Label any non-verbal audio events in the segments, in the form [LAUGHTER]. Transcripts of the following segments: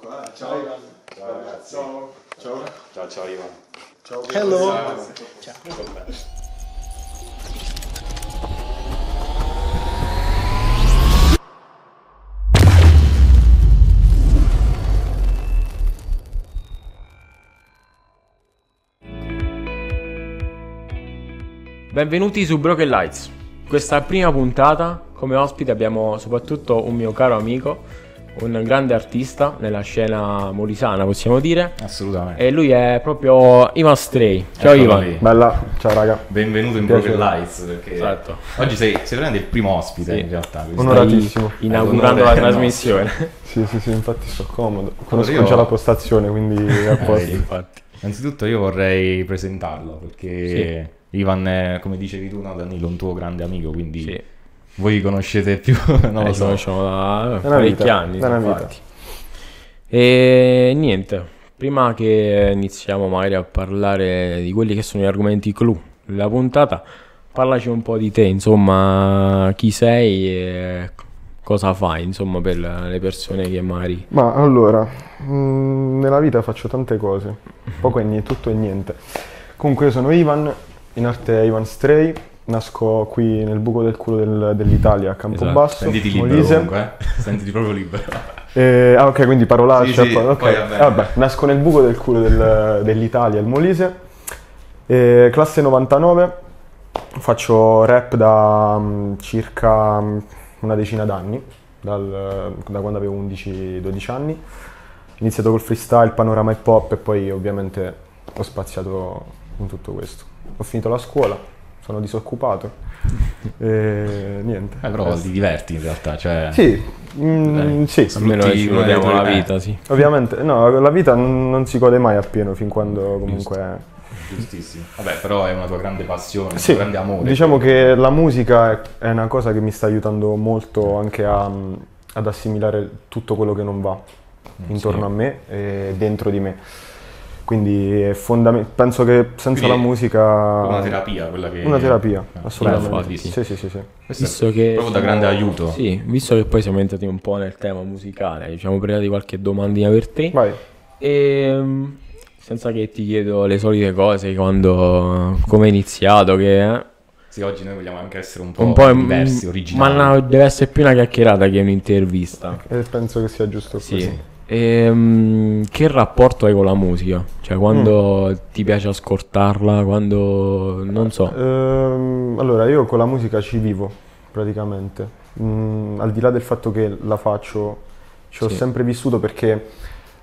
qua. Ciao Ivan. Ciao ragazzi. Ciao. Ciao. Ciao ciao Ivan. Ciao. Hello. Vabbè. Benvenuti su Broken Lights. Questa prima puntata, come ospite abbiamo soprattutto un mio caro amico, un grande artista nella scena molisana, possiamo dire. Assolutamente. E lui è proprio Ivan Stray. Ciao Eccolo Ivan. lì. Bella, ciao raga. Benvenuto in. Broken Lights perché Esatto. oggi sei, sei veramente il primo ospite Sì. in realtà. Onoratissimo. Inaugurando la trasmissione. [LAUGHS] Sì, sì, sì, infatti sto comodo. Conosco Io- già la postazione, quindi [LAUGHS] è a Eh, posto. sì. Infatti. Innanzitutto io vorrei presentarlo perché Ivan è, come dicevi tu, no, Danilo, un tuo grande amico, quindi Sì. Voi conoscete più, [LAUGHS] non Eh, lo ci so. conosciamo da una parecchi vita, anni. da una infatti. E niente, prima che iniziamo magari a parlare di quelli che sono gli argomenti clou della puntata, parlaci un po' di te, insomma, chi sei e cosa fai, insomma, per le persone che magari... Ma allora, mm, nella vita faccio tante cose, poco e niente, tutto e niente. Comunque io sono Ivan, in arte Ivan Stray, nasco qui nel buco del culo del- dell'Italia a Campobasso, Sentiti libero Molise. comunque, eh? Sentiti proprio libero. [LAUGHS] Eh, ah ok, quindi parolacce. Sì, sì, poi- ok. poi va bene. Eh, vabbè, nasco nel buco del culo del- dell'Italia, il Molise. Eh, classe 99, faccio rap da mm, circa mm, una decina d'anni, dal- da quando avevo 11-12 anni. Ho iniziato col freestyle, panorama hip hop e poi ovviamente ho spaziato in tutto questo. Ho finito la scuola, sono disoccupato [LAUGHS] e niente. Eh, però ti diverti in realtà, cioè... Sì, mm, sì. Almeno ci godiamo la eh. vita, sì. Ovviamente, no, la vita non, non si gode mai appieno fin quando comunque... Giustissimo. Vabbè, però è una tua grande passione, un Sì, tuo grande amore. diciamo che la musica è, è una cosa che mi sta aiutando molto anche a, ad assimilare tutto quello che non va intorno sì. a me e dentro di me. Quindi è fondament- penso che senza Quindi la è musica... Una terapia, quella che... Una terapia, Eh, assolutamente. infatti, sì, sì. sì, sì, sì. Visto è che proprio da grande aiuto. Sì, visto che poi siamo entrati un po' nel tema musicale, diciamo di qualche domandina per te. Vai. E senza che ti chiedo le solite cose quando come hai iniziato che eh, Sì, oggi noi vogliamo anche essere un po', un po' diversi, originali. Ma no, deve essere più una chiacchierata che un'intervista. E penso che sia giusto così. Sì. Ehm, che rapporto hai con la musica? Cioè quando Mm. ti piace ascoltarla, quando non so. Ehm, allora, io con la musica ci vivo praticamente. Mm, al di là del fatto che la faccio, ci ho Sì. sempre vissuto perché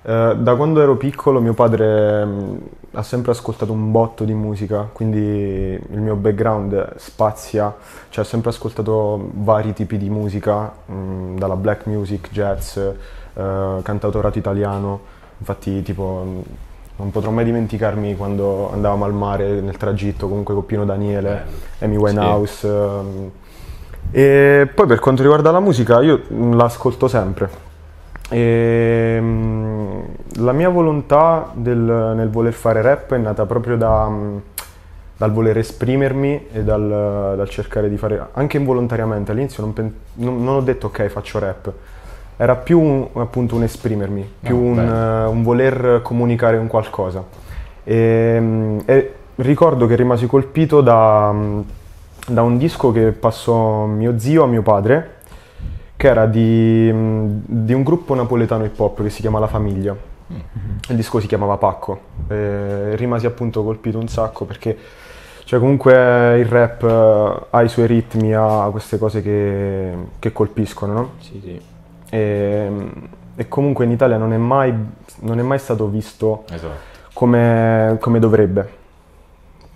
eh, da quando ero piccolo mio padre mm, ha sempre ascoltato un botto di musica, quindi il mio background spazia, cioè ho sempre ascoltato vari tipi di musica, mm, dalla black music, jazz, eh, cantautorato italiano, infatti tipo mm, non potrò mai dimenticarmi quando andavamo al mare nel tragitto comunque con Pino Daniele, Amy Winehouse. ehm, E poi per quanto riguarda la musica, io l'ascolto sempre. E, mm, la mia volontà del- nel voler fare rap è nata proprio da, mm, dal voler esprimermi e dal, dal cercare di fare, anche involontariamente. All'inizio non- non ho detto ok faccio rap, era più un- appunto un esprimermi, più Ah, un, eh, un voler comunicare un qualcosa. E, mm, e ricordo che rimasi colpito da, mm, da un disco che passò mio zio a mio padre, che era di, mm, di un gruppo napoletano hip hop che si chiama La Famiglia. Il disco si chiamava Pacco. E rimasi appunto colpito un sacco perché cioè comunque il rap eh, ha i suoi ritmi, ha queste cose che, che colpiscono, no? Sì, sì. E, e comunque in Italia non è mai, non è mai stato visto Esatto. come, come dovrebbe.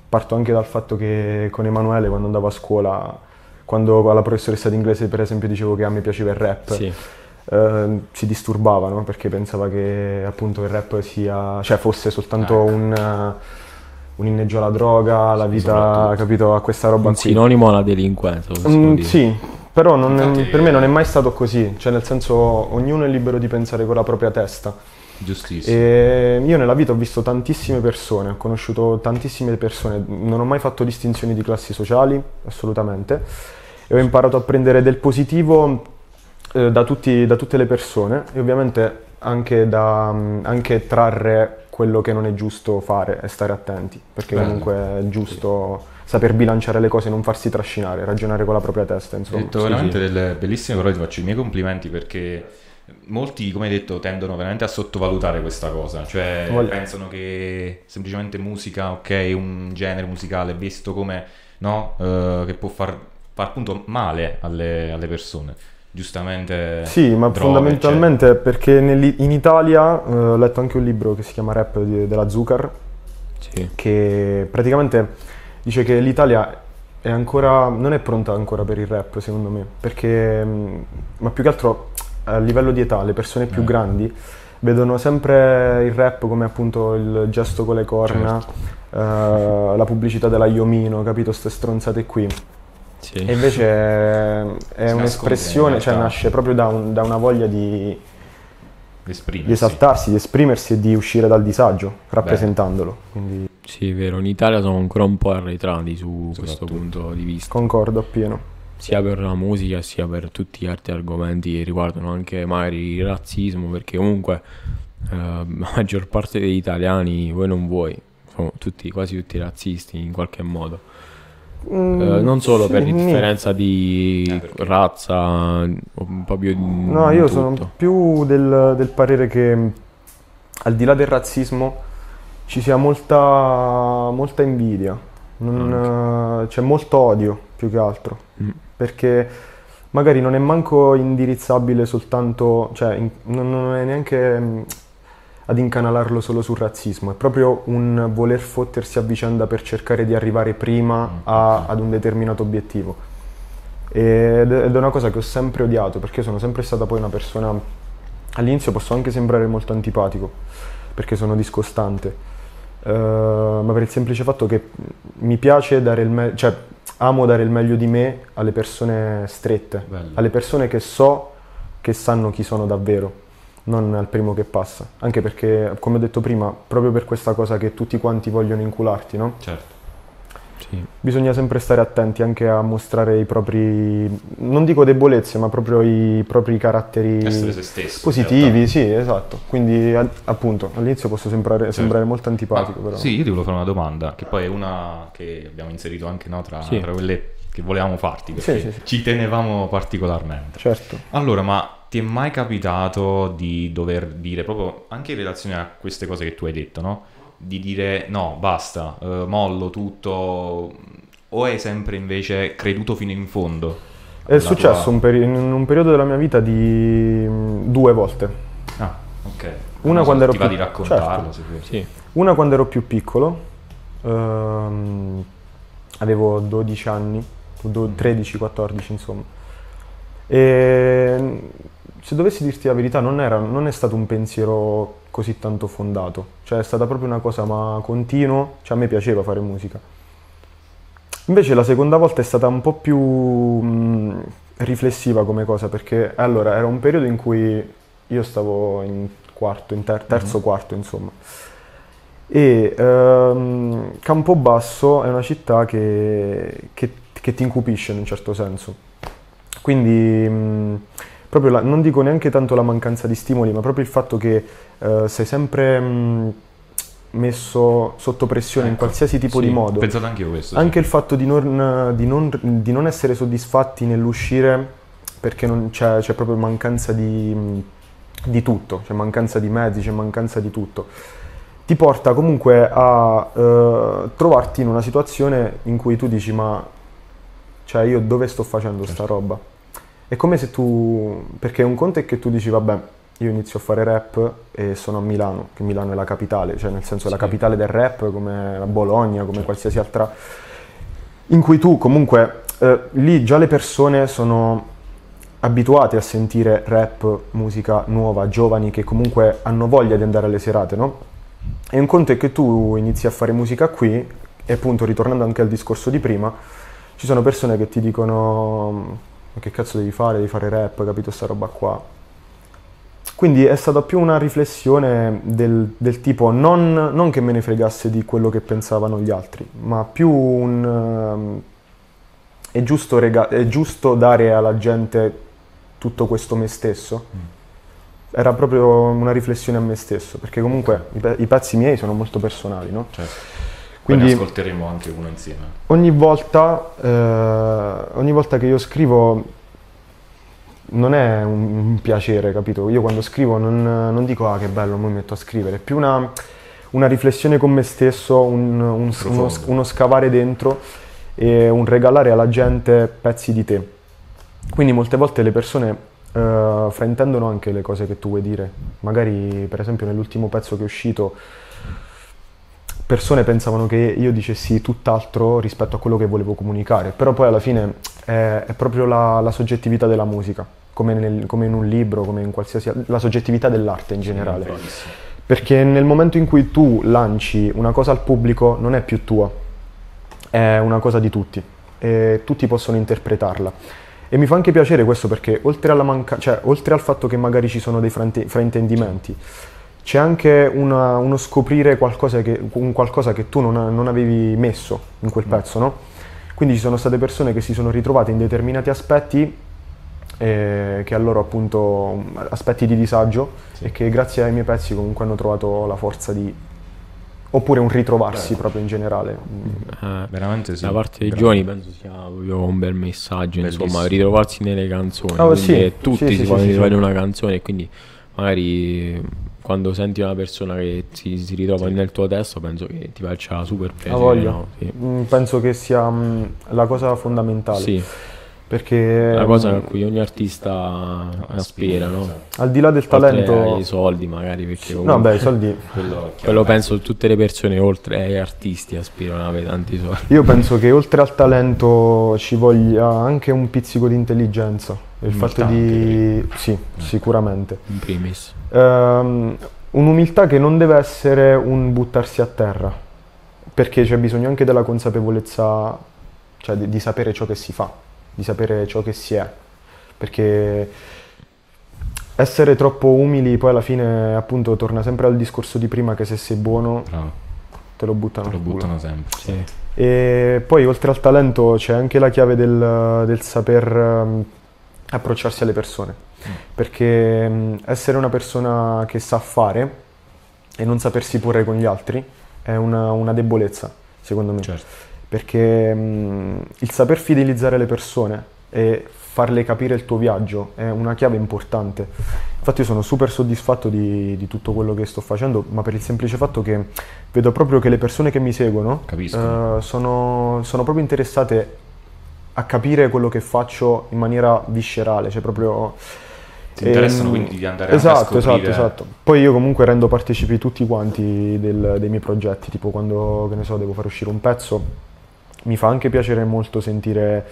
Parto anche dal fatto che con Emanuele quando andavo a scuola, quando alla professoressa d'inglese per esempio dicevo che a me piaceva il rap, Sì. eh, si disturbava no? perché pensava che appunto il rap sia, cioè fosse soltanto Ecco. un, un inneggio alla droga, la vita, capito, a questa roba Un qui. sinonimo alla delinquenza, Mm, sì, però non è- Infatti- per me non è mai stato così, cioè nel senso ognuno è libero di pensare con la propria testa. Giustissimo. E io nella vita ho visto tantissime persone, ho conosciuto tantissime persone, non ho mai fatto distinzioni di classi sociali, assolutamente, e ho imparato a prendere del positivo eh, da, tutti- da tutte le persone e ovviamente anche, da, anche trarre quello che non è giusto fare e stare attenti, perché Bello. comunque è giusto saper bilanciare le cose, non farsi trascinare, ragionare con la propria testa, Hai insomma. detto veramente delle bellissime parole, ti faccio i miei complimenti perché molti, come hai detto, tendono veramente a sottovalutare questa cosa, cioè Voglio- pensano che semplicemente musica, ok, un genere musicale visto come, no, eh, che può far, far appunto male alle, alle persone, giustamente. Sì, ma droghe, fondamentalmente perché nell'i- in Italia eh, ho letto anche un libro che si chiama Rap di- della Zucker, Sì. che praticamente dice che l'Italia è ancora, non è pronta ancora per il rap, secondo me, perché, mh, ma più che altro a livello di età, le persone più Eh. grandi vedono sempre il rap come appunto il gesto con le corna, Certo. eh, la pubblicità della Iomino, capito, ste stronzate qui. Sì. E invece è, è Si un'espressione, cioè nasce proprio da, un- da una voglia di, esprimersi. di esaltarsi, di esprimersi e di uscire dal disagio, rappresentandolo. Quindi Sì, è vero, in Italia sono ancora un po' arretrati su questo Soprattutto. punto di vista, concordo appieno. sia per la musica sia per tutti gli altri argomenti che riguardano anche magari il razzismo, perché comunque eh, la maggior parte degli italiani, vuoi non vuoi, sono tutti, quasi tutti razzisti in qualche modo. Eh, non solo per Mm, sì, nì. differenza di Eh, razza, un po' più di No, io tutto. sono più del, del parere che al di là del razzismo ci sia molta, molta invidia, Non, eh, c'è molto odio più che altro, Mm. perché magari non è manco indirizzabile soltanto, cioè in- non, non è neanche mh, ad incanalarlo solo sul razzismo, è proprio un voler fottersi a vicenda per cercare di arrivare prima a- ad un determinato obiettivo. Ed ed è una cosa che ho sempre odiato perché sono sempre stata poi una persona. All'inizio posso anche sembrare molto antipatico perché sono discostante, eh, ma per il semplice fatto che mi piace dare il meglio, cioè amo dare il meglio di me alle persone strette, Bello. alle persone che so che sanno chi sono davvero, non al primo che passa. Anche perché, come ho detto prima, proprio per questa cosa che tutti quanti vogliono incularti, no? Certo. Sì. Bisogna sempre stare attenti anche a mostrare i propri, non dico debolezze, ma proprio i propri caratteri Essere se stessi. in positivi, sì, esatto. Quindi a- appunto, all'inizio posso sembrare, sembrare molto antipatico, Ma però. Sì, io ti volevo fare una domanda, che poi è una che abbiamo inserito anche no, tra, Sì. tra quelle che volevamo farti, perché Sì, sì, sì. ci tenevamo particolarmente. Certo. Allora, ma ti è mai capitato di dover dire, proprio anche in relazione a queste cose che tu hai detto, no? Di dire no, basta, eh, mollo tutto, o hai sempre invece creduto fino in fondo? È successo tua- un peri- in un periodo della mia vita di mh, due volte. Ah, ok. Una quando ero ti va più- di raccontarlo, certo. Sì. Una quando ero più piccolo, ehm, avevo 12 anni, do- 13-14 insomma. E mm, se dovessi dirti la verità non, era- non è stato un pensiero così tanto fondato, cioè è stata proprio una cosa ma continuo, cioè a me piaceva fare musica. Invece la seconda volta è stata un po' più mh, riflessiva come cosa, perché allora era un periodo in cui io stavo in quarto, in ter- terzo quarto insomma. E ehm, Campobasso è una città che, che- che ti incupisce in un certo senso. Quindi mh, proprio la- non dico neanche tanto la mancanza di stimoli, ma proprio il fatto che eh, sei sempre mh, messo sotto pressione in Ecco, qualsiasi tipo Sì, di modo. Ho pensato anche io questo. sì. Anche il fatto di non, di non- di non essere soddisfatti nell'uscire perché non c'è, c'è proprio mancanza di, di tutto, c'è mancanza di mezzi, c'è mancanza di tutto. Ti porta comunque a eh, trovarti in una situazione in cui tu dici ma cioè io dove sto facendo sta roba? È come se tu, perché un conto è che tu dici vabbè io inizio a fare rap e sono a Milano, che Milano è la capitale, cioè nel senso è la Sì. capitale del rap come Bologna, come qualsiasi altra, in cui tu comunque eh, lì già le persone sono abituate a sentire rap, musica nuova, giovani che comunque hanno voglia di andare alle serate, no? E un conto è che tu inizi a fare musica qui e appunto ritornando anche al discorso di prima, ci sono persone che ti dicono ma che cazzo devi fare, devi fare rap, capito sta roba qua. Quindi è stata più una riflessione del, del tipo non, non che me ne fregasse di quello che pensavano gli altri, ma più un... ehm, è, giusto rega- è giusto dare alla gente tutto questo me stesso? era proprio una riflessione a me stesso, perché comunque i, pe- i pezzi miei sono molto personali, no? Certo. Poi ne Quindi ascolteremo anche uno insieme. ogni volta, eh, ogni volta che io scrivo non è un, un piacere, capito? Io quando scrivo non, non dico ah che bello, mi metto a scrivere, è più una, una riflessione con me stesso, un- un- uno, uno scavare dentro e un regalare alla gente pezzi di te. Quindi molte volte le persone eh, fraintendono anche le cose che tu vuoi dire. Magari, per esempio, nell'ultimo pezzo che è uscito, persone pensavano che io dicessi tutt'altro rispetto a quello che volevo comunicare, però poi alla fine è, è proprio la, la soggettività della musica, come, nel- come in un libro, come in qualsiasi la soggettività dell'arte in generale. Perché nel momento in cui tu lanci una cosa al pubblico non è più tua, è una cosa di tutti e tutti possono interpretarla. E mi fa anche piacere questo perché oltre, alla manca- cioè, oltre al fatto che magari ci sono dei frainte- fraintendimenti, c'è anche una- uno scoprire qualcosa che, un qualcosa che tu non, non avevi messo in quel pezzo, no? Quindi ci sono state persone che si sono ritrovate in determinati aspetti, eh, che a loro appunto aspetti di disagio e che grazie ai miei pezzi comunque hanno trovato la forza di... oppure un ritrovarsi proprio in generale. Eh, Veramente sì. da parte dei giovani penso sia proprio un bel messaggio, insomma, Bellissimo. ritrovarsi nelle canzoni. Oh, sì, tutti sì, si sì, possono sì, ritrovare sì. in una canzone e quindi magari quando senti una persona che si, si ritrova nel tuo testo penso che ti faccia super piacere. no? Sì. Mm, Penso che sia mm, la cosa fondamentale. Sì, Perché la cosa mm, a cui ogni artista aspira, no? al di là del Oltre talento... ai soldi magari, perché No, comunque beh, i soldi... Quello, [LAUGHS] quello penso tutte le persone oltre ai artisti aspirano ad avere tanti soldi. Io penso che oltre al talento ci voglia anche un pizzico di intelligenza. Il Umiltà fatto di... Sì, Eh. sicuramente. In primis. Ehm, un'umiltà che non deve essere un buttarsi a terra, perché c'è bisogno anche della consapevolezza, cioè di, di sapere ciò che si fa, di sapere ciò che si è, perché essere troppo umili poi alla fine appunto torna sempre al discorso di prima che se sei buono Bravo, te lo buttano te lo buttano sempre. Sì. E poi oltre al talento c'è anche la chiave del, del saper ehm, approcciarsi alle persone, Mm. perché mm, essere una persona che sa fare e non sapersi porre con gli altri è una, una debolezza, secondo me, Certo. Perché mm, il saper fidelizzare le persone e farle capire il tuo viaggio è una chiave importante. Infatti io sono super soddisfatto di, di tutto quello che sto facendo, ma per il semplice fatto che vedo proprio che le persone che mi seguono eh, sono, sono proprio interessate a capire quello che faccio in maniera viscerale, cioè proprio... Ti interessano ehm, quindi di andare esatto, a scoprire... Esatto, esatto. Poi io comunque rendo partecipi tutti quanti del- dei miei progetti, tipo quando, che ne so, devo far uscire un pezzo, mi fa anche piacere molto sentire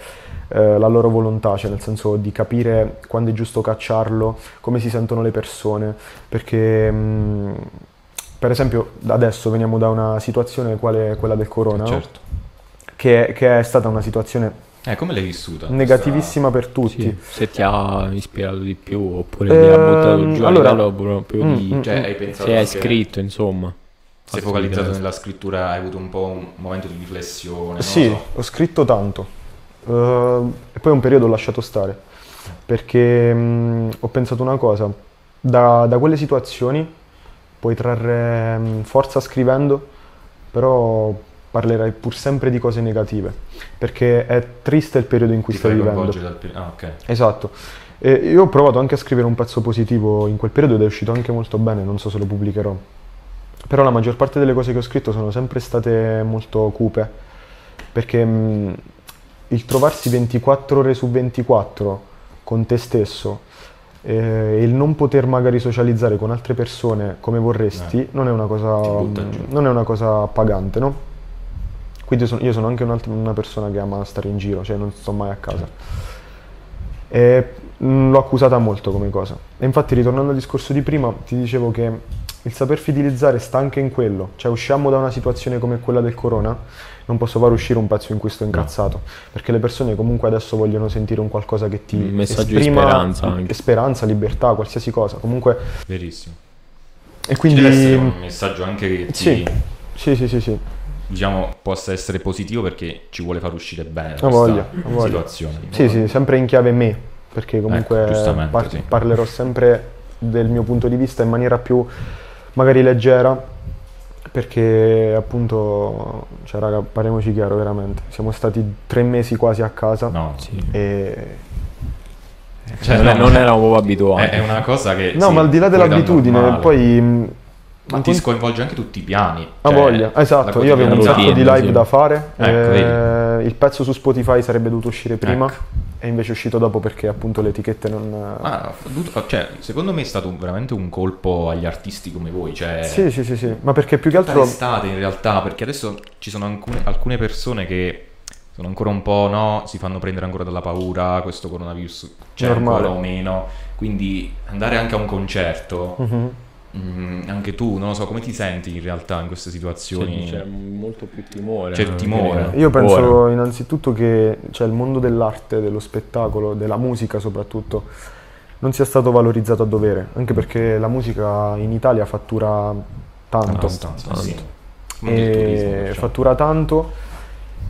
eh, la loro volontà, cioè nel senso di capire quando è giusto cacciarlo, come si sentono le persone, perché mh, per esempio adesso veniamo da una situazione quale quella del corona? Certo. che, che è stata una situazione Eh, come l'hai vissuta? negativissima per tutti. Sì, se ti ha ispirato di più oppure ti ha Ehm, buttato giù allora- a livello proprio Mm, di... mm, Cioè, mm. hai pensato se hai anche- scritto, insomma. Sei focalizzato nella scrittura, hai avuto un po' un momento di riflessione, Sì, so. ho scritto tanto. Eh, e poi un periodo ho lasciato stare. Perché mh, ho pensato una cosa. Da, da quelle situazioni puoi trarre mh, forza scrivendo, però parlerai pur sempre di cose negative. Perché è triste il periodo in cui Ti stai vivendo. dal Ah, ok. Esatto. E io ho provato anche a scrivere un pezzo positivo in quel periodo ed è uscito anche molto bene, non so se lo pubblicherò. Però la maggior parte delle cose che ho scritto sono sempre state molto cupe, perché mh, il trovarsi 24 ore su 24 con te stesso eh, e il non poter magari socializzare con altre persone come vorresti non, è una cosa, butta giù. non è una cosa appagante, no? Quindi io sono, io sono anche un'altra- una persona che ama stare in giro, cioè non sto mai a casa. E mh, l'ho accusata molto come cosa. E infatti, ritornando al discorso di prima, ti dicevo che il saper fidelizzare sta anche in quello. Cioè, usciamo da una situazione come quella del corona, non posso far uscire un pezzo in cui sto incazzato. Perché le persone comunque adesso vogliono sentire un qualcosa che ti Un messaggio di esprima speranza anche. speranza, libertà, qualsiasi cosa. Comunque, Verissimo. e Ci deve essere quindi un messaggio anche che ti, sì, sì, sì, sì, sì. diciamo, possa essere positivo perché ci vuole far uscire bene questa voglia, situazione. Sì, sì, sempre in chiave me, perché comunque Ecco, giustamente, par- sì. parlerò sempre del mio punto di vista in maniera più magari leggera perché appunto, cioè raga, parliamoci chiaro veramente, siamo stati tre mesi quasi a casa No, Sì. e... Cioè, non, no, non eravamo proprio abituati. È, è una cosa che... No, sì, ma al di là dell'abitudine, poi... Ma ti sconvolge anche tutti i piani. Ha cioè, voglia, esatto, io avevo un sacco di live sì. da fare, Ecco, eh, il pezzo su Spotify sarebbe dovuto uscire prima Ecco. e invece è uscito dopo perché appunto le etichette non... Ma, dovuto- cioè, secondo me è stato un- veramente un colpo agli artisti come voi. Cioè, Sì, sì, sì, sì, ma perché più che altro... l'estate in realtà, perché adesso ci sono alcune, alcune persone che sono ancora un po', no, si fanno prendere ancora dalla paura, questo coronavirus c'è Normale. ancora o meno, quindi andare anche a un concerto, Mhm. Mm, anche tu, non lo so, come ti senti in realtà in queste Sì, situazioni? c'è molto più timore. C'è timore. Io penso ora. innanzitutto che cioè, il mondo dell'arte, dello spettacolo, della musica soprattutto, non sia stato valorizzato a dovere, anche perché la musica in Italia fattura tanto. Abbastanza, sì. tanto. Il turismo, perciò. fattura tanto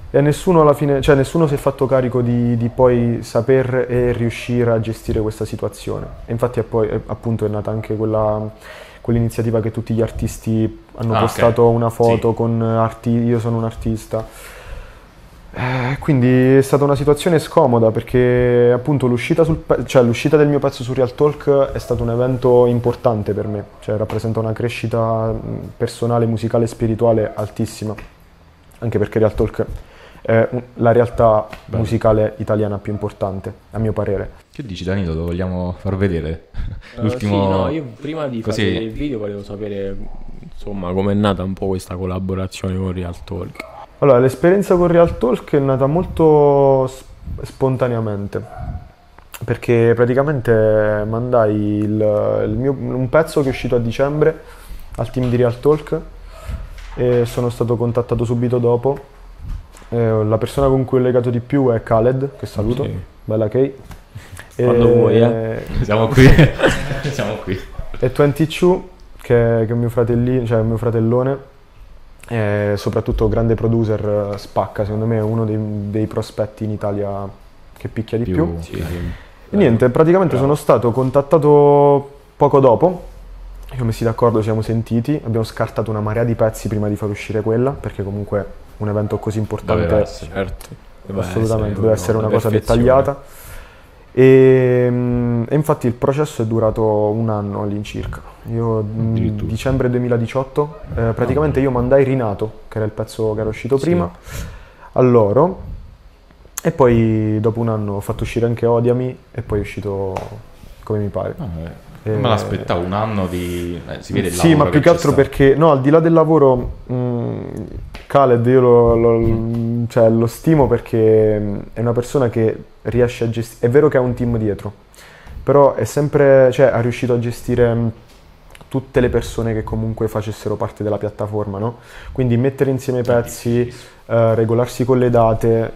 e nessuno alla fine, cioè nessuno si è fatto carico di, di poi saper e riuscire a gestire questa situazione. E infatti è poi è- appunto è nata anche quella, quell'iniziativa che tutti gli artisti hanno Ah, postato una foto Sì. con arti, io sono un artista. Eh, quindi è stata una situazione scomoda perché appunto l'uscita, pe- cioè, l'uscita del mio pezzo su Real Talk è stato un evento importante per me, cioè rappresenta una crescita personale, musicale e spirituale altissima, anche perché Real Talk è la realtà Bello. musicale italiana più importante, a mio parere. Che dici Danilo, lo vogliamo far vedere? Eh, L'ultimo... sì, no, io prima di Così- fare il video volevo sapere insomma com'è nata un po' questa collaborazione con Real Talk. Allora, l'esperienza con Real Talk è nata molto spontaneamente, perché praticamente mandai il, il mio- un pezzo che è uscito a dicembre al team di Real Talk e sono stato contattato subito dopo. Eh, la persona con cui ho legato di più è Khaled, che saluto, Sì. bella Kay. Quando vuoi, eh. [LAUGHS] Siamo qui. [LAUGHS] Siamo qui. E 22, che, che è mio fratellino, cioè mio fratellone, e soprattutto grande producer, eh, spacca, secondo me è uno dei, dei prospetti in Italia che picchia di più. Più- Sì. E niente, praticamente Bravo. sono stato contattato poco dopo, ci siamo messi d'accordo, ci siamo sentiti, abbiamo scartato una marea di pezzi prima di far uscire quella, perché comunque un evento così importante Doveva essere. Certo. Deve assolutamente essere deve essere una cosa dettagliata. E, mm, e infatti il processo è durato un anno all'incirca. Io mm, dicembre 2018, eh, praticamente io mandai Rinato, che era il pezzo che era uscito Sì. prima, a loro e poi dopo un anno ho fatto uscire anche Odiami e poi è uscito come mi pare. No, eh, non me l'aspettavo un anno di... eh, si vede il Sì, ma più che altro stato. perché, no, al di là del lavoro, mh, Khaled io lo, lo- cioè, lo stimo perché è una persona che riesce a gestire, è vero che ha un team dietro, però è sempre, cioè, ha riuscito a gestire tutte le persone che comunque facessero parte della piattaforma, no? Quindi mettere insieme i pezzi, eh, regolarsi con le date,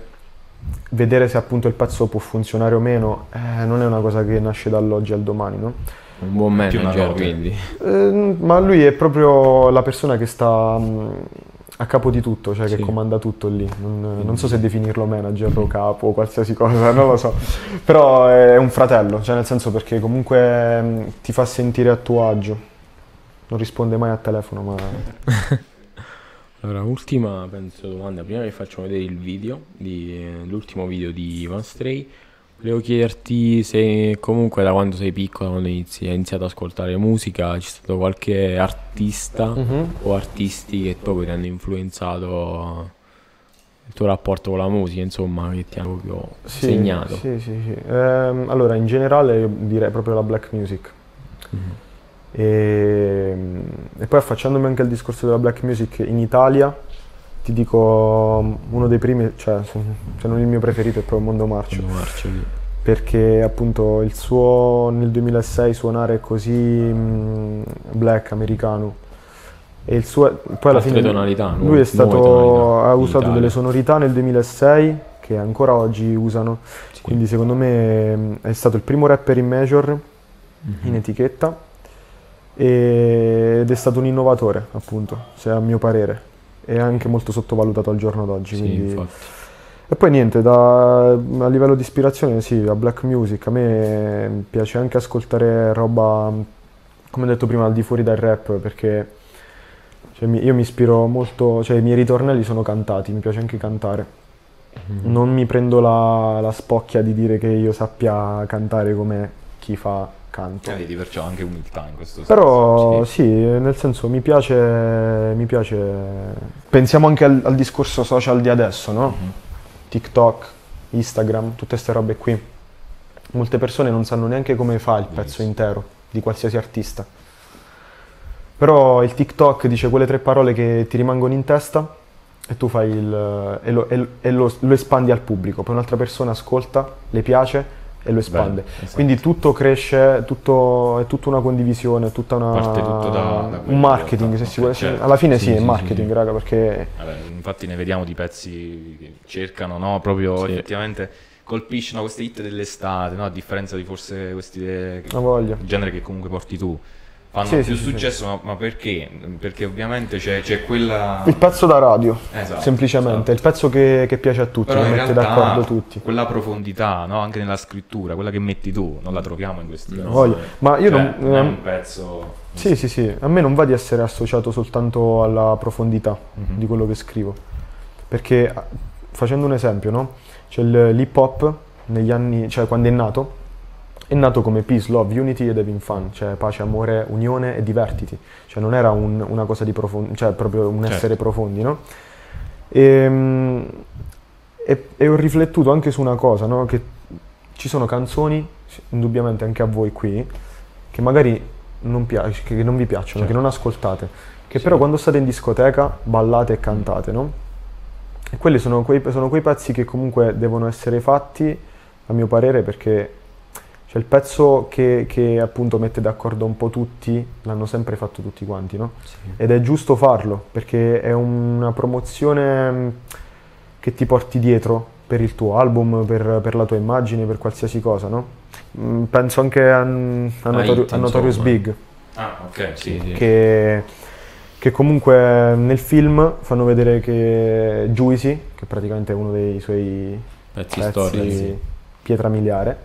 vedere se appunto il pezzo può funzionare o meno, eh, non è una cosa che nasce dall'oggi al domani, no? Un buon manager, quindi. Eh, ma lui è proprio la persona che sta mh, a capo di tutto, cioè che Sì. comanda tutto lì. Non, non so se definirlo manager o capo o qualsiasi cosa, non lo so. Però è un fratello, cioè nel senso perché comunque mh, ti fa sentire a tuo agio. Non risponde mai al telefono, ma [LAUGHS] Allora, ultima penso domanda, prima che facciamo vedere il video, di, eh, l'ultimo video di Ivan Stray, volevo chiederti se comunque da quando sei piccolo, quando inizi, hai iniziato ad ascoltare musica, c'è stato qualche artista Mhm. o artisti che proprio ti hanno influenzato il tuo rapporto con la musica, insomma, che ti hanno proprio sì, segnato. Sì, sì, sì. Ehm, allora, in generale io direi proprio la black music. Mhm. E, e poi affacciandomi anche al discorso della black music in Italia, ti dico uno dei primi, cioè se non il mio preferito è proprio Mondo Marcio, Quando marcio lì. perché appunto il suo nel 2006 suonare così mh, black americano e il suo poi alla Altre fine tonalità, lui è stato tonalità ha usato Italia. delle sonorità nel 2006 che ancora oggi usano, Sì. quindi secondo me mh, è stato il primo rapper in major Mhm. in etichetta ed è stato un innovatore, appunto, se a mio parere, e anche molto sottovalutato al giorno d'oggi. Sì, quindi-. E poi niente, da- a livello di ispirazione, sì, la black music, a me piace anche ascoltare roba come ho detto prima, al di fuori dal rap, perché cioè, io mi ispiro molto, cioè i miei ritornelli sono cantati, mi piace anche cantare. Non mi prendo la, la spocchia di dire che io sappia cantare come chi fa canto. Cioè, vedi, perciò anche umiltà in questo senso. Però Sì. sì, nel senso mi piace, mi piace. Pensiamo anche al, al discorso social di adesso, no? Mhm. TikTok, Instagram, tutte queste robe qui. Molte persone non sanno neanche come fa il pezzo intero di qualsiasi artista. Però il TikTok dice quelle tre parole che ti rimangono in testa e tu fai il. e, lo, e- e lo- lo espandi al pubblico. Poi un'altra persona ascolta, le piace e lo espande. Bello, esatto. Quindi tutto cresce, tutto, è tutta una condivisione, è tutta una, Parte tutto da- da un marketing. in Se realtà. si vuole, certo. Alla fine Sì, sì, è sì, marketing, sì. raga, perché Vabbè, infatti ne vediamo di pezzi che cercano, no? Proprio effettivamente colpiscono queste hit dell'estate, no? A differenza di forse questi eh, voglia. il genere che comunque porti tu. Fanno Sì, più sì, sì, successo, Ma, ma perché? Perché ovviamente c'è, c'è quella... Il pezzo da radio, Esatto, semplicemente, esatto. il pezzo che, che piace a tutti, Però che mette d'accordo tutti. quella profondità, no? Anche nella scrittura, quella che metti tu, non la troviamo in questi No. Voglia. Ma io Cioè, non, è ehm, un pezzo... Sì, sì, sì, a me non va di essere associato soltanto alla profondità Mhm. di quello che scrivo. Perché facendo un esempio, no? C'è l'hip hop negli anni, cioè quando è nato, è nato come peace, love, unity ed having fun, cioè pace, amore, unione e divertiti. Cioè non era un- una cosa di profondo, cioè proprio un Certo. essere profondi, no? E, e, e ho riflettuto anche su una cosa, no? Che ci sono canzoni, indubbiamente anche a voi qui, che magari non, piace, che non vi piacciono, Certo. che non ascoltate, che però quando state in discoteca ballate e cantate, no? E quelli sono quei, sono quei pezzi che comunque devono essere fatti, a mio parere, perché cioè, il pezzo che, che appunto mette d'accordo un po' tutti, l'hanno sempre fatto tutti quanti, no? Ed è giusto farlo, perché è una promozione mh, che ti porti dietro per il tuo album, per, per la tua immagine, per qualsiasi cosa, no? Mm, Penso anche a, a, Notori- a Notorious. Big, Ah, ok, sì. Sì, sì. che, che comunque nel film fanno vedere che Juicy, che praticamente è uno dei suoi Pezzi pezzi storici. pietra miliare,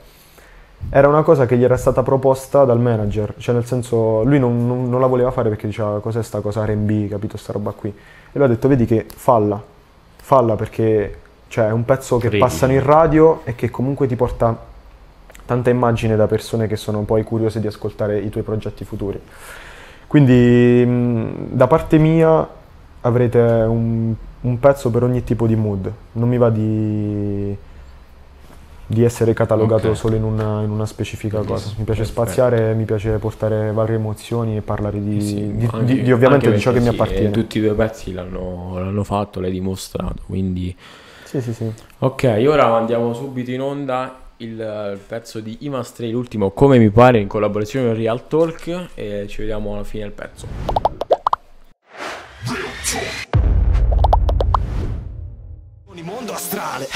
era una cosa che gli era stata proposta dal manager, cioè nel senso lui non, non- non la voleva fare perché diceva cos'è sta cosa R&B, capito, sta roba qui. E lui ha detto vedi che falla, falla perché cioè, è un pezzo che Credi. passano in radio e che comunque ti porta tanta immagine da persone che sono poi curiose di ascoltare i tuoi progetti futuri. Quindi mh, da parte mia avrete un, un pezzo per ogni tipo di mood, non mi va di, di essere catalogato Ok. solo in una, in una specifica cosa. Mi piace Perfetto. spaziare, mi piace portare varie emozioni e parlare di, Sì, di- anche- di- di ovviamente di ciò che mi sì, appartiene. eh, tutti i tuoi pezzi l'hanno, l'hanno fatto, l'hai dimostrato, quindi... Sì, sì, sì. Ok, ora andiamo subito in onda il, eh, pezzo di Ivan Stray, l'ultimo come mi pare in collaborazione con Real Talk e ci vediamo alla fine del pezzo. Il mondo astrale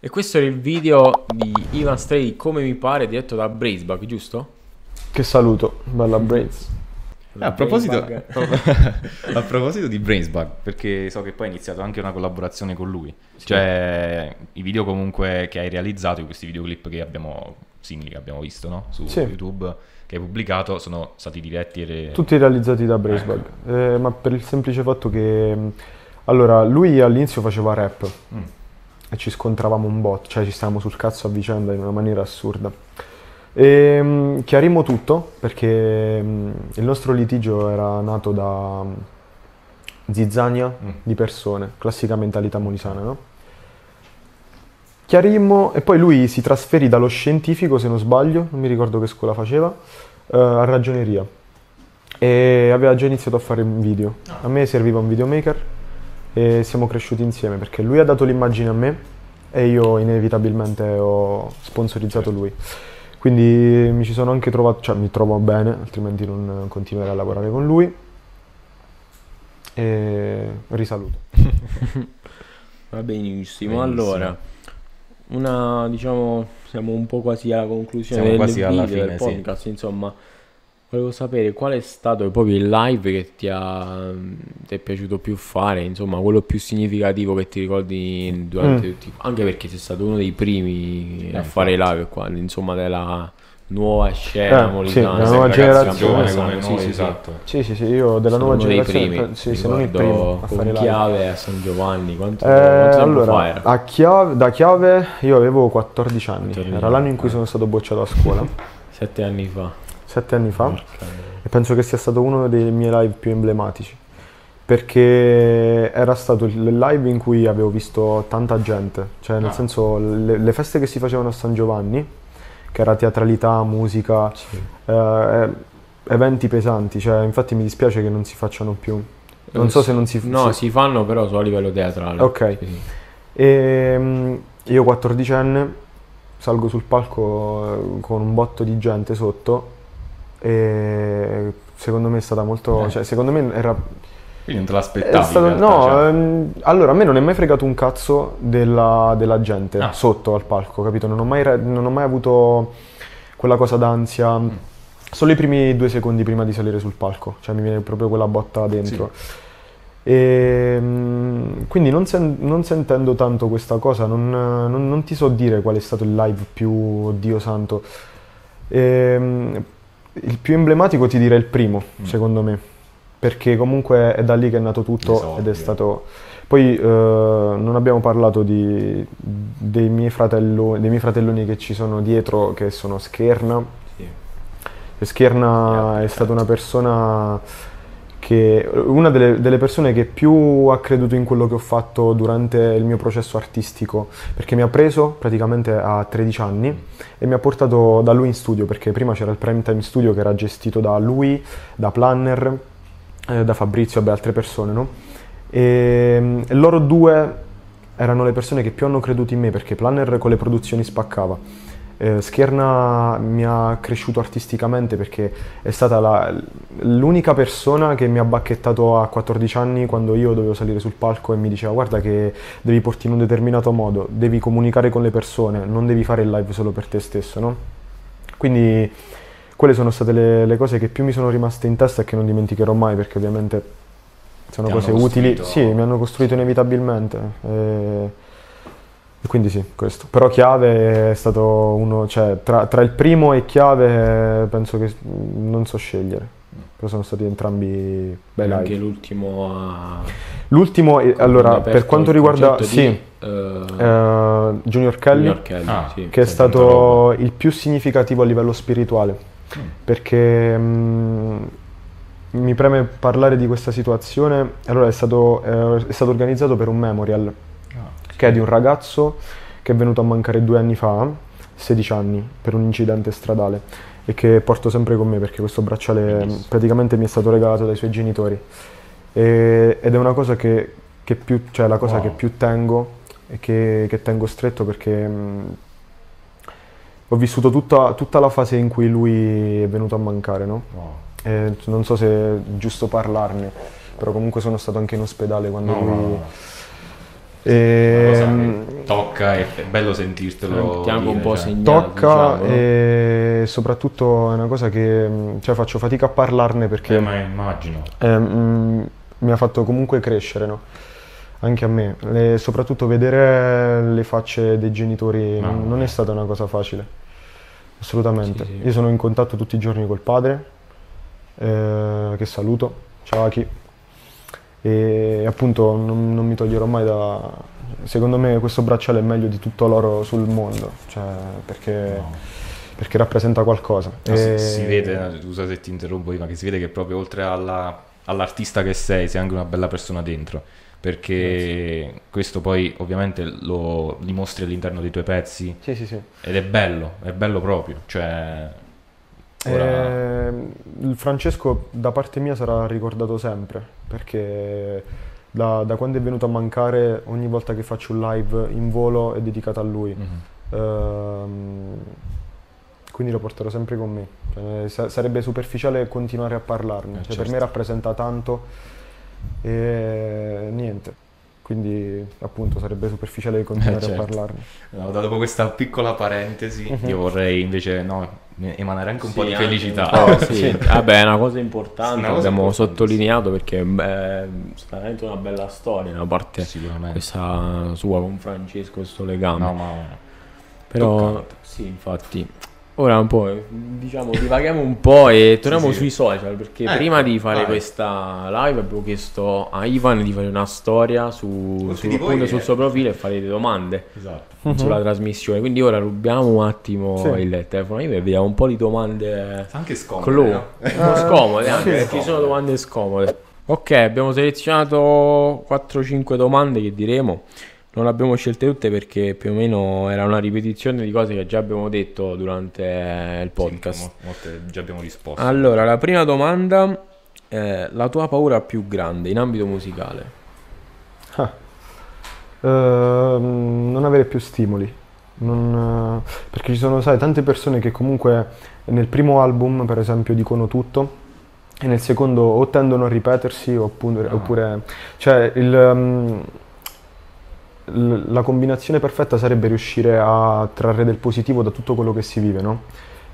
E questo era il video di Ivan Stray come mi pare diretto da Brazebug, giusto? Che saluto, bella Brains. Eh, a, proposito, [LAUGHS] a proposito di Brainsbug, perché so che poi hai iniziato anche una collaborazione con lui. Cioè, i video comunque che hai realizzato, questi videoclip che abbiamo, simili che abbiamo visto no? su Sì. YouTube, che hai pubblicato, sono stati diretti e... Tutti realizzati da Bracebug, eh, ma per il semplice fatto che mh, allora lui all'inizio faceva rap Mm. E ci scontravamo un bot, cioè ci stavamo sul cazzo a vicenda in una maniera assurda. E mh, chiarimmo tutto perché mh, il nostro litigio era nato da mh, zizzania Mm. di persone, classica mentalità molisana, no? Chiarimmo e poi lui si trasferì dallo scientifico, se non sbaglio, non mi ricordo che scuola faceva, eh, a ragioneria e aveva già iniziato a fare un video. A me serviva un videomaker e siamo cresciuti insieme perché lui ha dato l'immagine a me e io inevitabilmente ho sponsorizzato lui. Quindi mi ci sono anche trovato, cioè mi trovo bene, altrimenti non continuerei a lavorare con lui. E risaluto. [LAUGHS] Va benissimo. Benissimo. Allora, una diciamo siamo un po' quasi alla conclusione Siamo del quasi alla video, del fine, sì. podcast, insomma. Volevo sapere qual è stato proprio il live che ti, ha, ti è piaciuto più fare, insomma, quello più significativo che ti ricordi durante Mm. tutti. Anche perché sei stato uno dei primi Eh, a fare i infatti. live qua, insomma, della nuova scena Eh, molitana. sì, nuova generazione, sì, noi, sì, sì. esatto. Sì, sì, sì, io della Sono nuova uno dei generazione, primi, sì, se non il primo a fare live. chiave a San Giovanni, quanto, Eh, quanto tempo allora, fa era? a chiave, da chiave io avevo 14 anni, 14 era l'anno in cui anni. sono stato bocciato a scuola, [LAUGHS] Sette anni fa. Sette anni fa, Porca e penso che sia stato uno dei miei live più emblematici, perché era stato il live in cui avevo visto tanta gente, cioè nel Ah. senso le, le feste che si facevano a San Giovanni, che era teatralità, musica, Sì. eh, eventi pesanti, cioè infatti mi dispiace che non si facciano più. Non so se non si... No, si- si fanno però solo a livello teatrale. Ok. Sì. E mm, io 14enne salgo sul palco eh, con un botto di gente sotto e secondo me è stata molto... Eh. cioè secondo me era... Quindi non te l'aspettavi stato- realtà, no, cioè. ehm, allora a me non è mai fregato un cazzo della, della gente Ah. sotto al palco, capito? Non ho mai, non ho mai avuto quella cosa d'ansia. Mm. Solo i primi due secondi prima di salire sul palco, cioè mi viene proprio quella botta dentro. E, mm, quindi non, sen- non sentendo tanto questa cosa, non, non- non ti so dire qual è stato il live più, Dio santo. Ehm, il più emblematico ti direi il primo, Mm. secondo me, perché comunque è da lì che è nato tutto L'esordio. ed è stato... Poi eh, non abbiamo parlato di- dei, miei fratello- dei miei fratelloni che ci sono dietro, che sono Scherna, Sì. Schierna Eh, è stata una persona che, una delle, delle persone che più ha creduto in quello che ho fatto durante il mio processo artistico, perché mi ha preso praticamente a 13 anni e mi ha portato da lui in studio, perché prima c'era il Prime Time Studio che era gestito da lui, da Planner, eh, da Fabrizio e altre persone, no? E, e loro due erano le persone che più hanno creduto in me, perché Planner con le produzioni spaccava. Eh, Schierna mi ha cresciuto artisticamente perché è stata la- l'unica persona che mi ha bacchettato a 14 anni quando io dovevo salire sul palco e mi diceva guarda che devi porti in un determinato modo, devi comunicare con le persone, non devi fare il live solo per te stesso, no? Quindi quelle sono state le, le cose che più mi sono rimaste in testa e che non dimenticherò mai perché ovviamente sono Ti cose utili, sì, mi hanno costruito inevitabilmente. E, e quindi sì, questo. Però Chiave è stato uno, cioè tra, tra il primo e Chiave penso che mm, non so scegliere. Però sono stati entrambi bei Anche l'ultimo a... L'ultimo, allora, per quanto riguarda, sì, di, eh, eh, Junior Kelly, Junior Kelly, Ah, sì. che è stato il più significativo a livello spirituale, perché mm, mi preme parlare di questa situazione. Allora, è stato, eh, è stato organizzato per un memorial che è di un ragazzo che è venuto a mancare due anni fa, 16 anni, per un incidente stradale e che porto sempre con me perché questo bracciale Bellissimo. praticamente mi è stato regalato dai suoi genitori E- ed è una cosa che, che più, cioè la cosa Wow. che più tengo e che, che tengo stretto perché mh, ho vissuto tutta, tutta la fase in cui lui è venuto a mancare, no? Wow. E non so se è giusto parlarne, però comunque sono stato anche in ospedale quando No, lui... no. E, Una cosa mh, che tocca e è bello sentirtelo anche un po' cioè. segnato, tocca diciamo, no? e soprattutto è una cosa che mh, cioè, faccio fatica a parlarne perché Eh, ma immagino. eh, mh, mi ha fatto comunque crescere, no? Anche a me, E soprattutto vedere le facce dei genitori Mamma non è stata una cosa facile, assolutamente. Sì, sì. Io sono in contatto tutti i giorni col padre, eh, che saluto, ciao Aki, e appunto non, non mi toglierò mai da... Secondo me questo bracciale è meglio di tutto l'oro sul mondo, cioè, perché, No. perché rappresenta qualcosa. No, si, E- si vede, eh, scusa se ti interrompo, ma che si vede che proprio oltre alla- all'artista che sei, sei anche una bella persona dentro. Perché questo poi ovviamente lo dimostri all'interno dei tuoi pezzi Sì, sì, sì. ed è bello, è bello proprio. Cioè, ora- il Francesco da parte mia sarà ricordato sempre perché da, da quando è venuto a mancare ogni volta che faccio un live in volo è dedicato a lui. Mhm. Ehm, quindi lo porterò sempre con me. Cioè, sa- sarebbe superficiale continuare a parlarne. Eh, Cioè, Per certo. me rappresenta tanto e niente. quindi appunto sarebbe superficiale continuare Eh, certo. a parlarne. No, dopo questa piccola parentesi, io vorrei invece no, emanare anche un po' Sì, di anche felicità. po', sì. Vabbè, è una cosa importante, Una cosa abbiamo importante, sottolineato perché beh, è veramente una bella storia, una parte Sicuramente. questa sua con Francesco, questo legame. No, ma Però toccante. sì, infatti. Ora un po', eh, diciamo, divaghiamo un po' e torniamo Sì, sì. sui social perché Ecco, prima di fare vai. questa live abbiamo chiesto a Ivan di fare una storia su, su- di voi sul suo profilo e fare delle domande Esatto. sulla trasmissione. Quindi ora rubiamo un attimo Sì. il telefono io e vediamo un po' di domande Anche scomodo. clou, no? un po' scomode anche sì. perché ci sono domande scomode. Ok, abbiamo selezionato 4-5 domande che diremo. Non le abbiamo scelte tutte perché più o meno era una ripetizione di cose che già abbiamo detto durante eh, il podcast. Sì, mo- molte già abbiamo risposto. Allora, la prima domanda è la tua paura più grande in ambito musicale. Ehm, non avere più stimoli. Non, eh, perché ci sono, sai, tante persone che comunque nel primo album, per esempio, dicono tutto e nel secondo o tendono a ripetersi oppure, Ah. oppure cioè il, ehm, la combinazione perfetta sarebbe riuscire a trarre del positivo da tutto quello che si vive, no?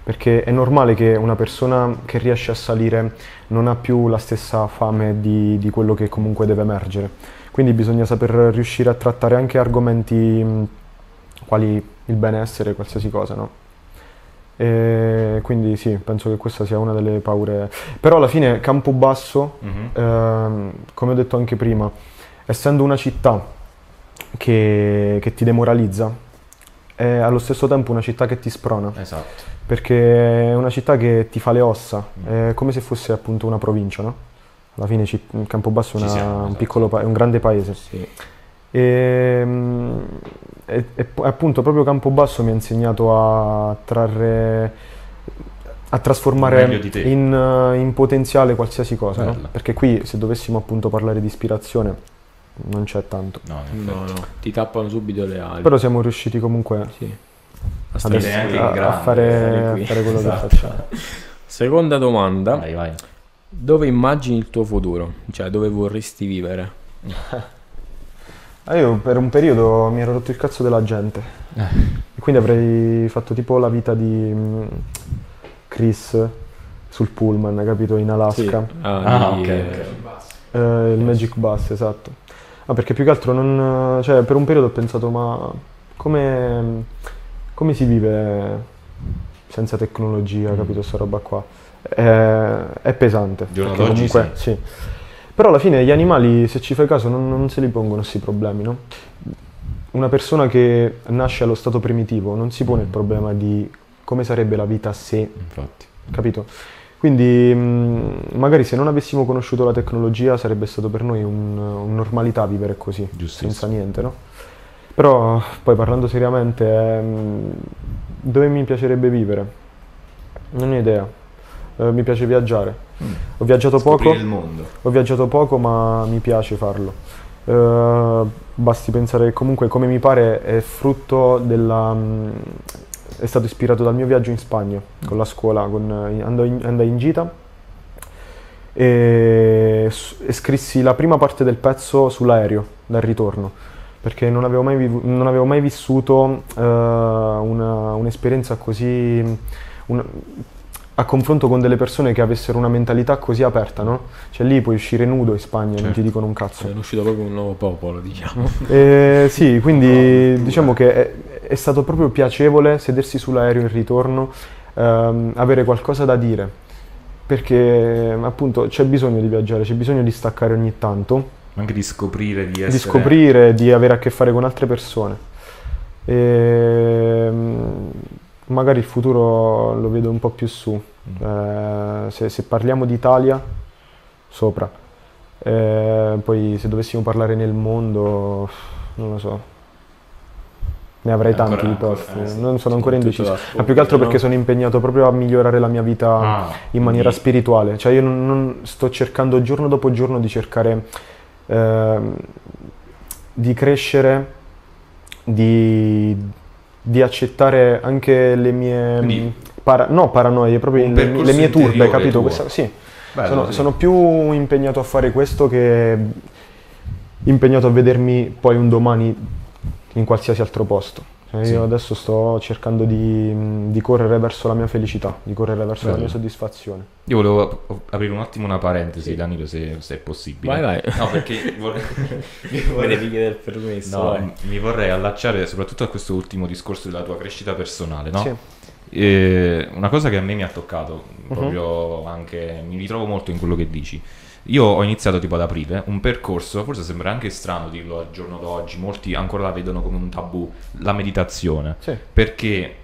Perché è normale che una persona che riesce a salire non ha più la stessa fame di, di quello che comunque deve emergere. Quindi bisogna saper riuscire a trattare anche argomenti quali il benessere, qualsiasi cosa, no? E quindi sì, penso che questa sia una delle paure. Però alla fine Campobasso, Mhm. ehm, come ho detto anche prima, essendo una città che, che ti demoralizza, è allo stesso tempo una città che ti sprona, Esatto. perché è una città che ti fa le ossa, è come se fosse appunto una provincia, no? Alla fine ci- Campobasso una- siamo, un esatto. piccolo pa- è un grande paese. Sì. E, mm, e- e p- appunto proprio Campobasso mi ha insegnato a trarre, a trasformare in, in potenziale qualsiasi cosa, no? Perché qui se dovessimo appunto parlare di ispirazione non c'è tanto. No, No, no, ti tappano subito le ali. Però siamo riusciti comunque Sì. A stare essere- anche a, a grande, fare, stare a qui. fare quello Esatto. che facciamo. Seconda domanda. Vai, vai. Dove immagini il tuo futuro? Cioè, dove vorresti vivere? [LAUGHS] Ah, io per un periodo mi ero rotto il cazzo della gente. E quindi avrei fatto tipo la vita di mm, Chris sul pullman, capito? In Alaska. Ah, di- ok, eh, Eh, il Magic Bus, esatto. Ah, perché più che altro non... Cioè, per un periodo ho pensato, ma come, come si vive senza tecnologia, Mm. capito? Sta roba qua. È, è pesante. Perché d'oggi comunque, sì. Però alla fine gli animali, se ci fai caso, non, non se li pongono questi problemi, no? Una persona che nasce allo stato primitivo non si pone il problema di come sarebbe la vita se Infatti. capito? Quindi mh, magari se non avessimo conosciuto la tecnologia sarebbe stato per noi un, un normalità vivere così, senza niente, no? Però poi parlando seriamente, ehm, dove mi piacerebbe vivere? Non ho idea. Eh, mi piace viaggiare. Ho viaggiato Scoprire poco, il mondo. ho viaggiato poco, ma mi piace farlo. Eh, basti pensare che comunque, come mi pare, è frutto della. È stato ispirato dal mio viaggio in Spagna con la scuola, con, eh, andai in, andai in gita e, e scrissi la prima parte del pezzo sull'aereo dal ritorno perché non avevo mai, non avevo mai vissuto eh, una- un'esperienza così una- a confronto con delle persone che avessero una mentalità così aperta, no? Cioè lì puoi uscire nudo in Spagna e non Certo. ti dicono un cazzo. È uscito proprio un nuovo popolo, diciamo. Eh, sì, [LAUGHS] quindi diciamo che è, è stato proprio piacevole sedersi sull'aereo in ritorno, ehm, avere qualcosa da dire, perché appunto c'è bisogno di viaggiare, c'è bisogno di staccare ogni tanto, Anche di scoprire di essere... di scoprire, di avere a che fare con altre persone. E, mm, magari il futuro lo vedo un po' più su. Eh, se, se parliamo d'Italia, sopra. Eh, poi se dovessimo parlare nel mondo, non lo so. Ne avrei Ancora- tanti di ancora- posti, eh sì. non sono ancora indeciso. Ma più che altro no? perché sono impegnato proprio a migliorare la mia vita Ah, in maniera quindi- spirituale. Cioè io non, non- sto cercando giorno dopo giorno di cercare ehm, di crescere, di, di accettare anche le mie... Quindi- para- no, paranoie, proprio le, le mie turbe, capito? Questa- sì, Bello, sono, sì. sono più impegnato a fare questo che impegnato a vedermi poi un domani in qualsiasi altro posto. Cioè, Sì. Io adesso sto cercando di, di correre verso la mia felicità, di correre verso la Bello. mia soddisfazione. Io volevo aprire un attimo una parentesi, Danilo, se, se è possibile. Vai, vai. No, perché [LAUGHS] vorrei... mi vorrei- chiedere il permesso. No, vai. mi vorrei allacciare soprattutto a questo ultimo discorso della tua crescita personale, no? Sì. Eh, una cosa che a me mi ha toccato, Mhm. proprio anche, mi ritrovo molto in quello che dici. Io ho iniziato tipo ad aprile un percorso, forse sembra anche strano dirlo al giorno d'oggi, molti ancora la vedono come un tabù, la meditazione. Sì. Perché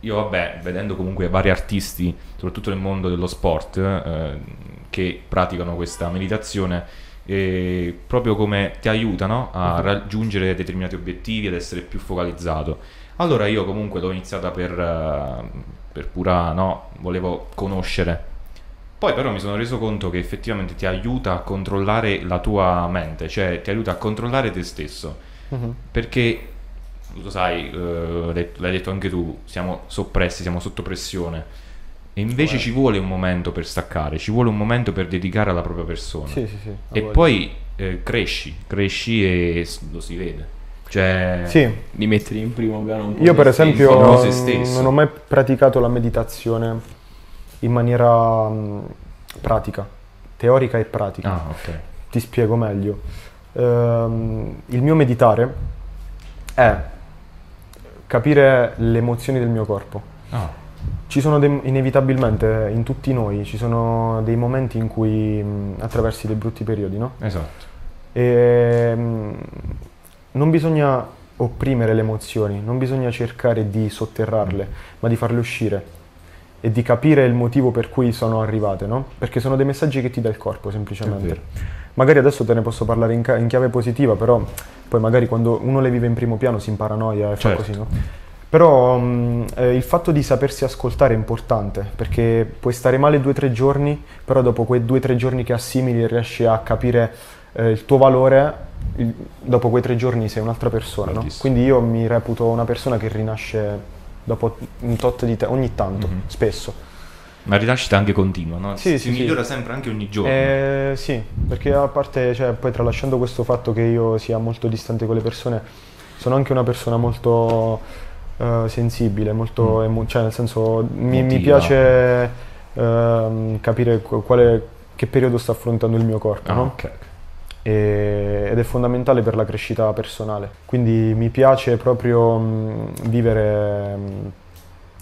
io, vabbè, vedendo comunque vari artisti, soprattutto nel mondo dello sport, eh, che praticano questa meditazione, eh, proprio come ti aiutano a raggiungere determinati obiettivi, ad essere più focalizzato. Allora io comunque l'ho iniziata per, eh, per pura, no, volevo conoscere. Poi però mi sono reso conto che effettivamente ti aiuta a controllare la tua mente, cioè ti aiuta a controllare te stesso. Mhm. Perché, lo sai, eh, l'hai detto- anche tu, siamo soppressi, siamo sotto pressione. E invece ci vuole un momento per staccare, ci vuole un momento per dedicare alla propria persona. Sì, sì, sì. E poi eh, cresci, cresci e lo si vede. Cioè, Sì, Di mettere in primo piano un po' io per esempio stesso. non ho mai praticato la meditazione in maniera mh, pratica, teorica e pratica. Ah, ok. Ti spiego meglio. Ehm, il mio meditare è capire le emozioni del mio corpo. Ah, Ci sono dei- inevitabilmente in tutti noi, ci sono dei momenti in cui mh, attraversi dei brutti periodi, no? esatto. E, mm, non bisogna opprimere le emozioni, non bisogna cercare di sotterrarle, ma di farle uscire e di capire il motivo per cui sono arrivate, no? Perché sono dei messaggi che ti dà il corpo, semplicemente. Magari adesso te ne posso parlare in, in chiave positiva, però poi magari quando uno le vive in primo piano si imparanoia e Certo. fa così, no? Però mh, eh, il fatto di sapersi ascoltare è importante, perché puoi stare male due o tre giorni, però dopo quei due o tre giorni che assimili riesci a capire eh, il tuo valore, il- dopo quei tre giorni sei un'altra persona, no? Quindi io mi reputo una persona che rinasce dopo un tot di tempo, ogni tanto, Mhm. spesso. Ma rinascita anche continua, no? Sì, si sì, sì. migliora sempre anche ogni giorno. Eh, sì, perché a parte, cioè, poi tralasciando questo fatto che io sia molto distante con le persone, sono anche una persona molto eh, sensibile, molto, Mm. emo- cioè nel senso mi, mi piace ehm, capire qu- quale, che periodo sta affrontando il mio corpo, Ah, no? ok. E- ed è fondamentale per la crescita personale. Quindi mi piace proprio mh, vivere mh,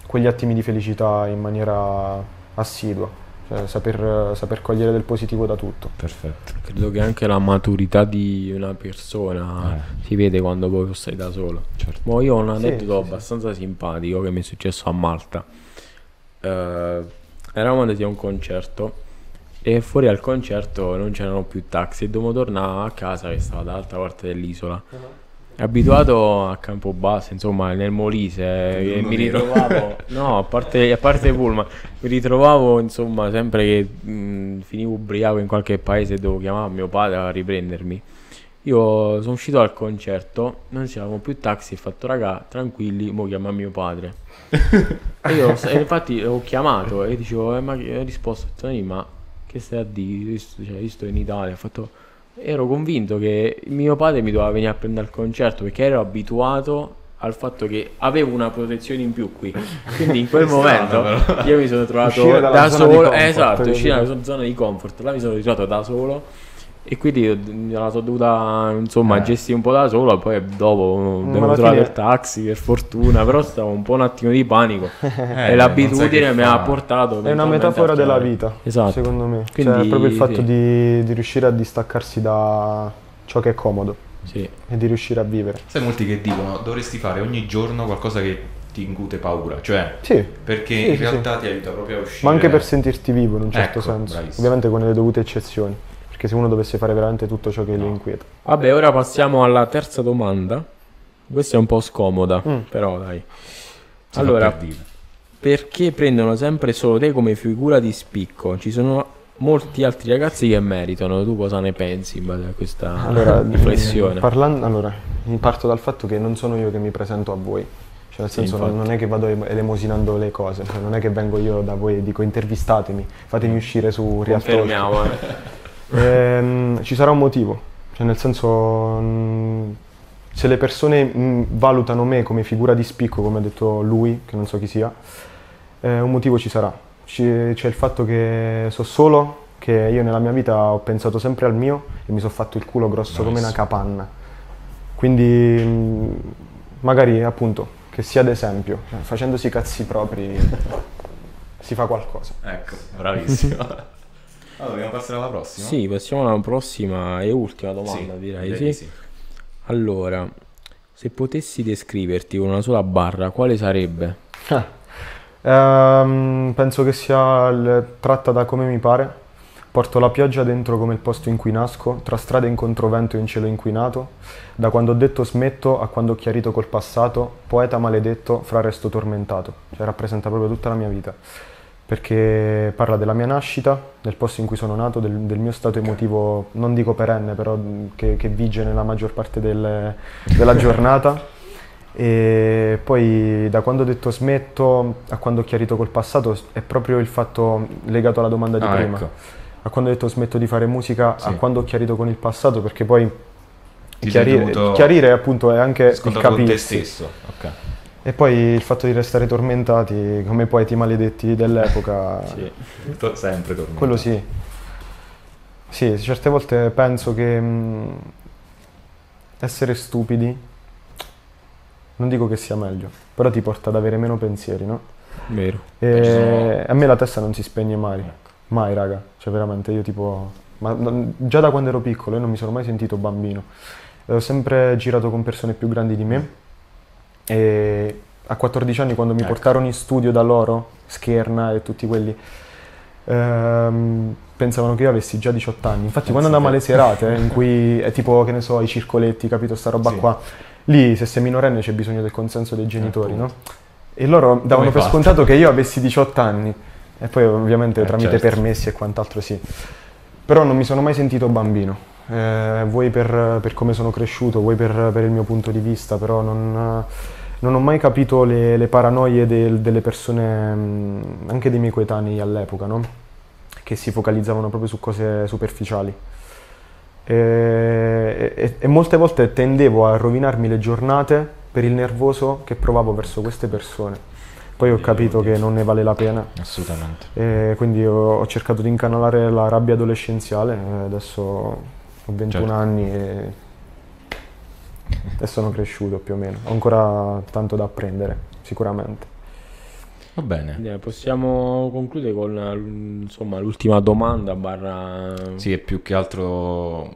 quegli attimi di felicità in maniera assidua, cioè saper, saper cogliere del positivo da tutto. Perfetto. Credo che anche la maturità di una persona Eh. si vede quando poi stai da solo. Certo. Mo io ho un Sì, aneddoto sì, sì. abbastanza simpatico che mi è successo a Malta. Eh, eravamo andati a un concerto e fuori al concerto non c'erano più taxi e dovevo tornare a casa che stava dall'altra parte dell'isola. Abituato a Campobasso, insomma, nel Molise, e Uno mi ritrovavo, [LAUGHS] no, a parte, a parte pullman, mi ritrovavo, insomma, sempre che mh, finivo ubriaco in qualche paese e dovevo chiamare mio padre a riprendermi. Io sono uscito dal concerto, non c'erano più taxi, ho fatto raga, tranquilli, mo chiama mio padre. [LAUGHS] e io e infatti ho chiamato e dicevo, eh, ma ho risposto, ho detto, "Nani, ma che stai a dire? Cioè, io sto in Italia, ho fatto... Ero convinto che mio padre mi doveva venire a prendere al concerto perché ero abituato al fatto che avevo una protezione in più qui. Quindi in quel [LAUGHS] momento io mi sono trovato da solo. comfort, esatto, uscire dalla zona di comfort. Là mi sono ritrovato da solo. E quindi la sono dovuta insomma Eh. gestire un po' da solo. Poi dopo trovato fine- il taxi per fortuna. Però stavo un po' un attimo di panico. [LAUGHS] Eh, e l'abitudine mi ha portato. È una metafora della vita, Esatto. secondo me. Cioè, Quindi, proprio il fatto sì. di, di riuscire a distaccarsi da ciò che è comodo Sì. e di riuscire a vivere. Sai molti che dicono dovresti fare ogni giorno qualcosa che ti incute paura, cioè Sì, perché Sì, in sì, realtà ti aiuta proprio a uscire. ma anche per sentirti vivo in un certo Ecco, senso. bravissimo. Ovviamente con le dovute eccezioni. Perché se uno dovesse fare veramente tutto ciò che lo inquieta. Vabbè, ora passiamo alla terza domanda. Questa è un po' scomoda, Mm. però dai. Si Allora, per perché prendono sempre solo te come figura di spicco? Ci sono molti altri ragazzi che meritano. Tu cosa ne pensi in base a questa Allora, riflessione? eh, parlan- allora, parto dal fatto che non sono io che mi presento a voi. Cioè, nel Sì, senso, non- infatti. non è che vado em- elemosinando le cose, cioè, non è che vengo io da voi e dico intervistatemi, fatemi uscire su Real Talk. Confermiamo, eh. [LAUGHS] Ehm, ci sarà un motivo. Cioè, nel senso, mh, se le persone mh, valutano me come figura di spicco, come ha detto lui, che non so chi sia, eh, un motivo ci sarà. Ci- c'è il fatto che so solo che io nella mia vita ho pensato sempre al mio e mi sono fatto il culo grosso come una Nice. capanna. Quindi, mh, magari appunto, che sia d'esempio, cioè, facendosi i cazzi propri si fa qualcosa. Ecco, bravissimo. [LAUGHS] allora, dobbiamo passare alla prossima? Sì, passiamo alla prossima e ultima domanda, Sì, direi. sì. sì. Allora, se potessi descriverti con una sola barra, quale sarebbe? Ehm, penso che sia il- tratta da come mi pare. Porto la pioggia dentro come il posto in cui nasco, tra strade in controvento e in cielo inquinato. Da quando ho detto smetto a quando ho chiarito col passato, poeta maledetto, fra resto tormentato. Cioè rappresenta proprio tutta la mia vita. Perché parla della mia nascita, del posto in cui sono nato, del, del mio stato emotivo, non dico perenne, però che, che vige nella maggior parte delle- della giornata. E poi da quando ho detto smetto a quando ho chiarito col passato è proprio il fatto legato alla domanda di Ah, prima. ecco. A quando ho detto smetto di fare musica, Sì. a quando ho chiarito con il passato, perché poi chiarire, chiarire appunto è anche il con te stesso. Ok. E poi il fatto di restare tormentati come poeti maledetti dell'epoca, [LAUGHS] To- sempre tormentato. quello sì. Sì, certe volte penso che mh, essere stupidi, non dico che sia meglio, però ti porta ad avere meno pensieri, no? Vero. E sono- a me la testa non si spegne mai, Ecco. mai raga, cioè veramente io tipo, ma non- già da quando ero piccolo io non mi sono mai sentito bambino, ho sempre girato con persone più grandi di me e a 14 anni quando mi Ecco. portarono in studio da loro, Scherna e tutti quelli, ehm, pensavano che io avessi già 18 anni, infatti quando Pensa andavamo alle te. serate in cui è tipo che ne so i circoletti, capito sta roba Sì. qua, lì se sei minorenne c'è bisogno del consenso dei genitori, no? appunto. E loro davano per fate? scontato che io avessi 18 anni e poi ovviamente Eh, tramite certo. permessi e quant'altro sì. Però non mi sono mai sentito bambino, Eh, vuoi per, per come sono cresciuto, vuoi per, per il mio punto di vista, però non, non ho mai capito le, le paranoie del- delle persone, mh, anche dei miei coetanei all'epoca, no? che si focalizzavano proprio su cose superficiali. E, e- e molte volte tendevo a rovinarmi le giornate per il nervoso che provavo verso queste persone. Poi ho capito che non ne vale la pena Assolutamente. e quindi ho, cercato di incanalare la rabbia adolescenziale. e adesso ho 21 Certo. anni e, e sono cresciuto più o meno. Ho ancora tanto da apprendere, sicuramente. Va bene. Possiamo concludere con insomma, l'ultima domanda barra... Sì, è più che altro...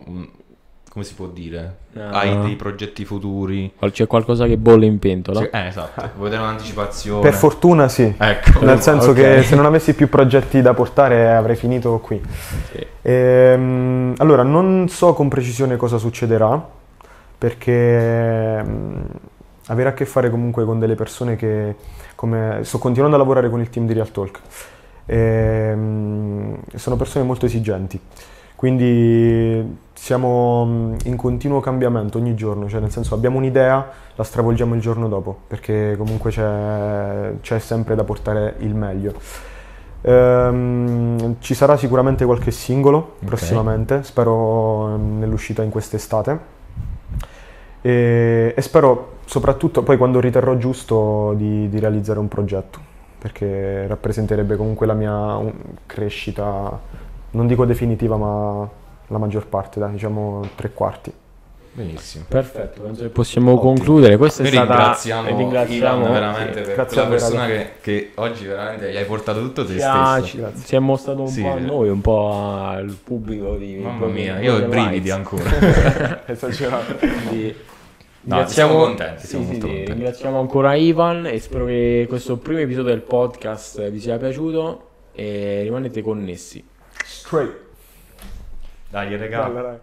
come si può dire? Ah. Hai dei progetti futuri? C'è qualcosa che bolle in pentola? Sì, eh, esatto. [LAUGHS] Vuoi dare un'anticipazione? Per fortuna sì. Ecco. Nel senso Ok. che se non avessi più progetti da portare avrei finito qui. Sì. Ehm, allora, non so con precisione cosa succederà, perché mm, avere a che fare comunque con delle persone che, come, sto continuando a lavorare con il team di Real Talk, Ehm, sono persone molto esigenti, quindi siamo mm, in continuo cambiamento ogni giorno, cioè nel senso abbiamo un'idea, la stravolgiamo il giorno dopo, perché comunque c'è, c'è sempre da portare il meglio. Ehm, ci sarà sicuramente qualche singolo prossimamente, spero ehm, nell'uscita in quest'estate. E, e spero soprattutto poi quando riterrò giusto di, di realizzare un progetto, perché rappresenterebbe comunque la mia crescita, non dico definitiva, ma la maggior parte, dai, diciamo tre quarti. Benissimo. Perfetto, penso che possiamo concludere. Questa è Noi stata... ringraziamo, ringraziamo Ivan veramente sì, per grazie quella a voi, persona che, che oggi veramente gli hai portato tutto te Ci ha- stesso. si è mostrato un Sì. po' a noi, un po' al pubblico di Mamma mia, di io ho i brividi Lights. ancora. [LAUGHS] Esagerato. Quindi No, siamo contenti, siamo sì, molto sì, contenti. ringraziamo ancora Ivan e spero che questo primo episodio del podcast vi sia piaciuto e rimanete connessi. Straight. Dai, regà. Bella, dai.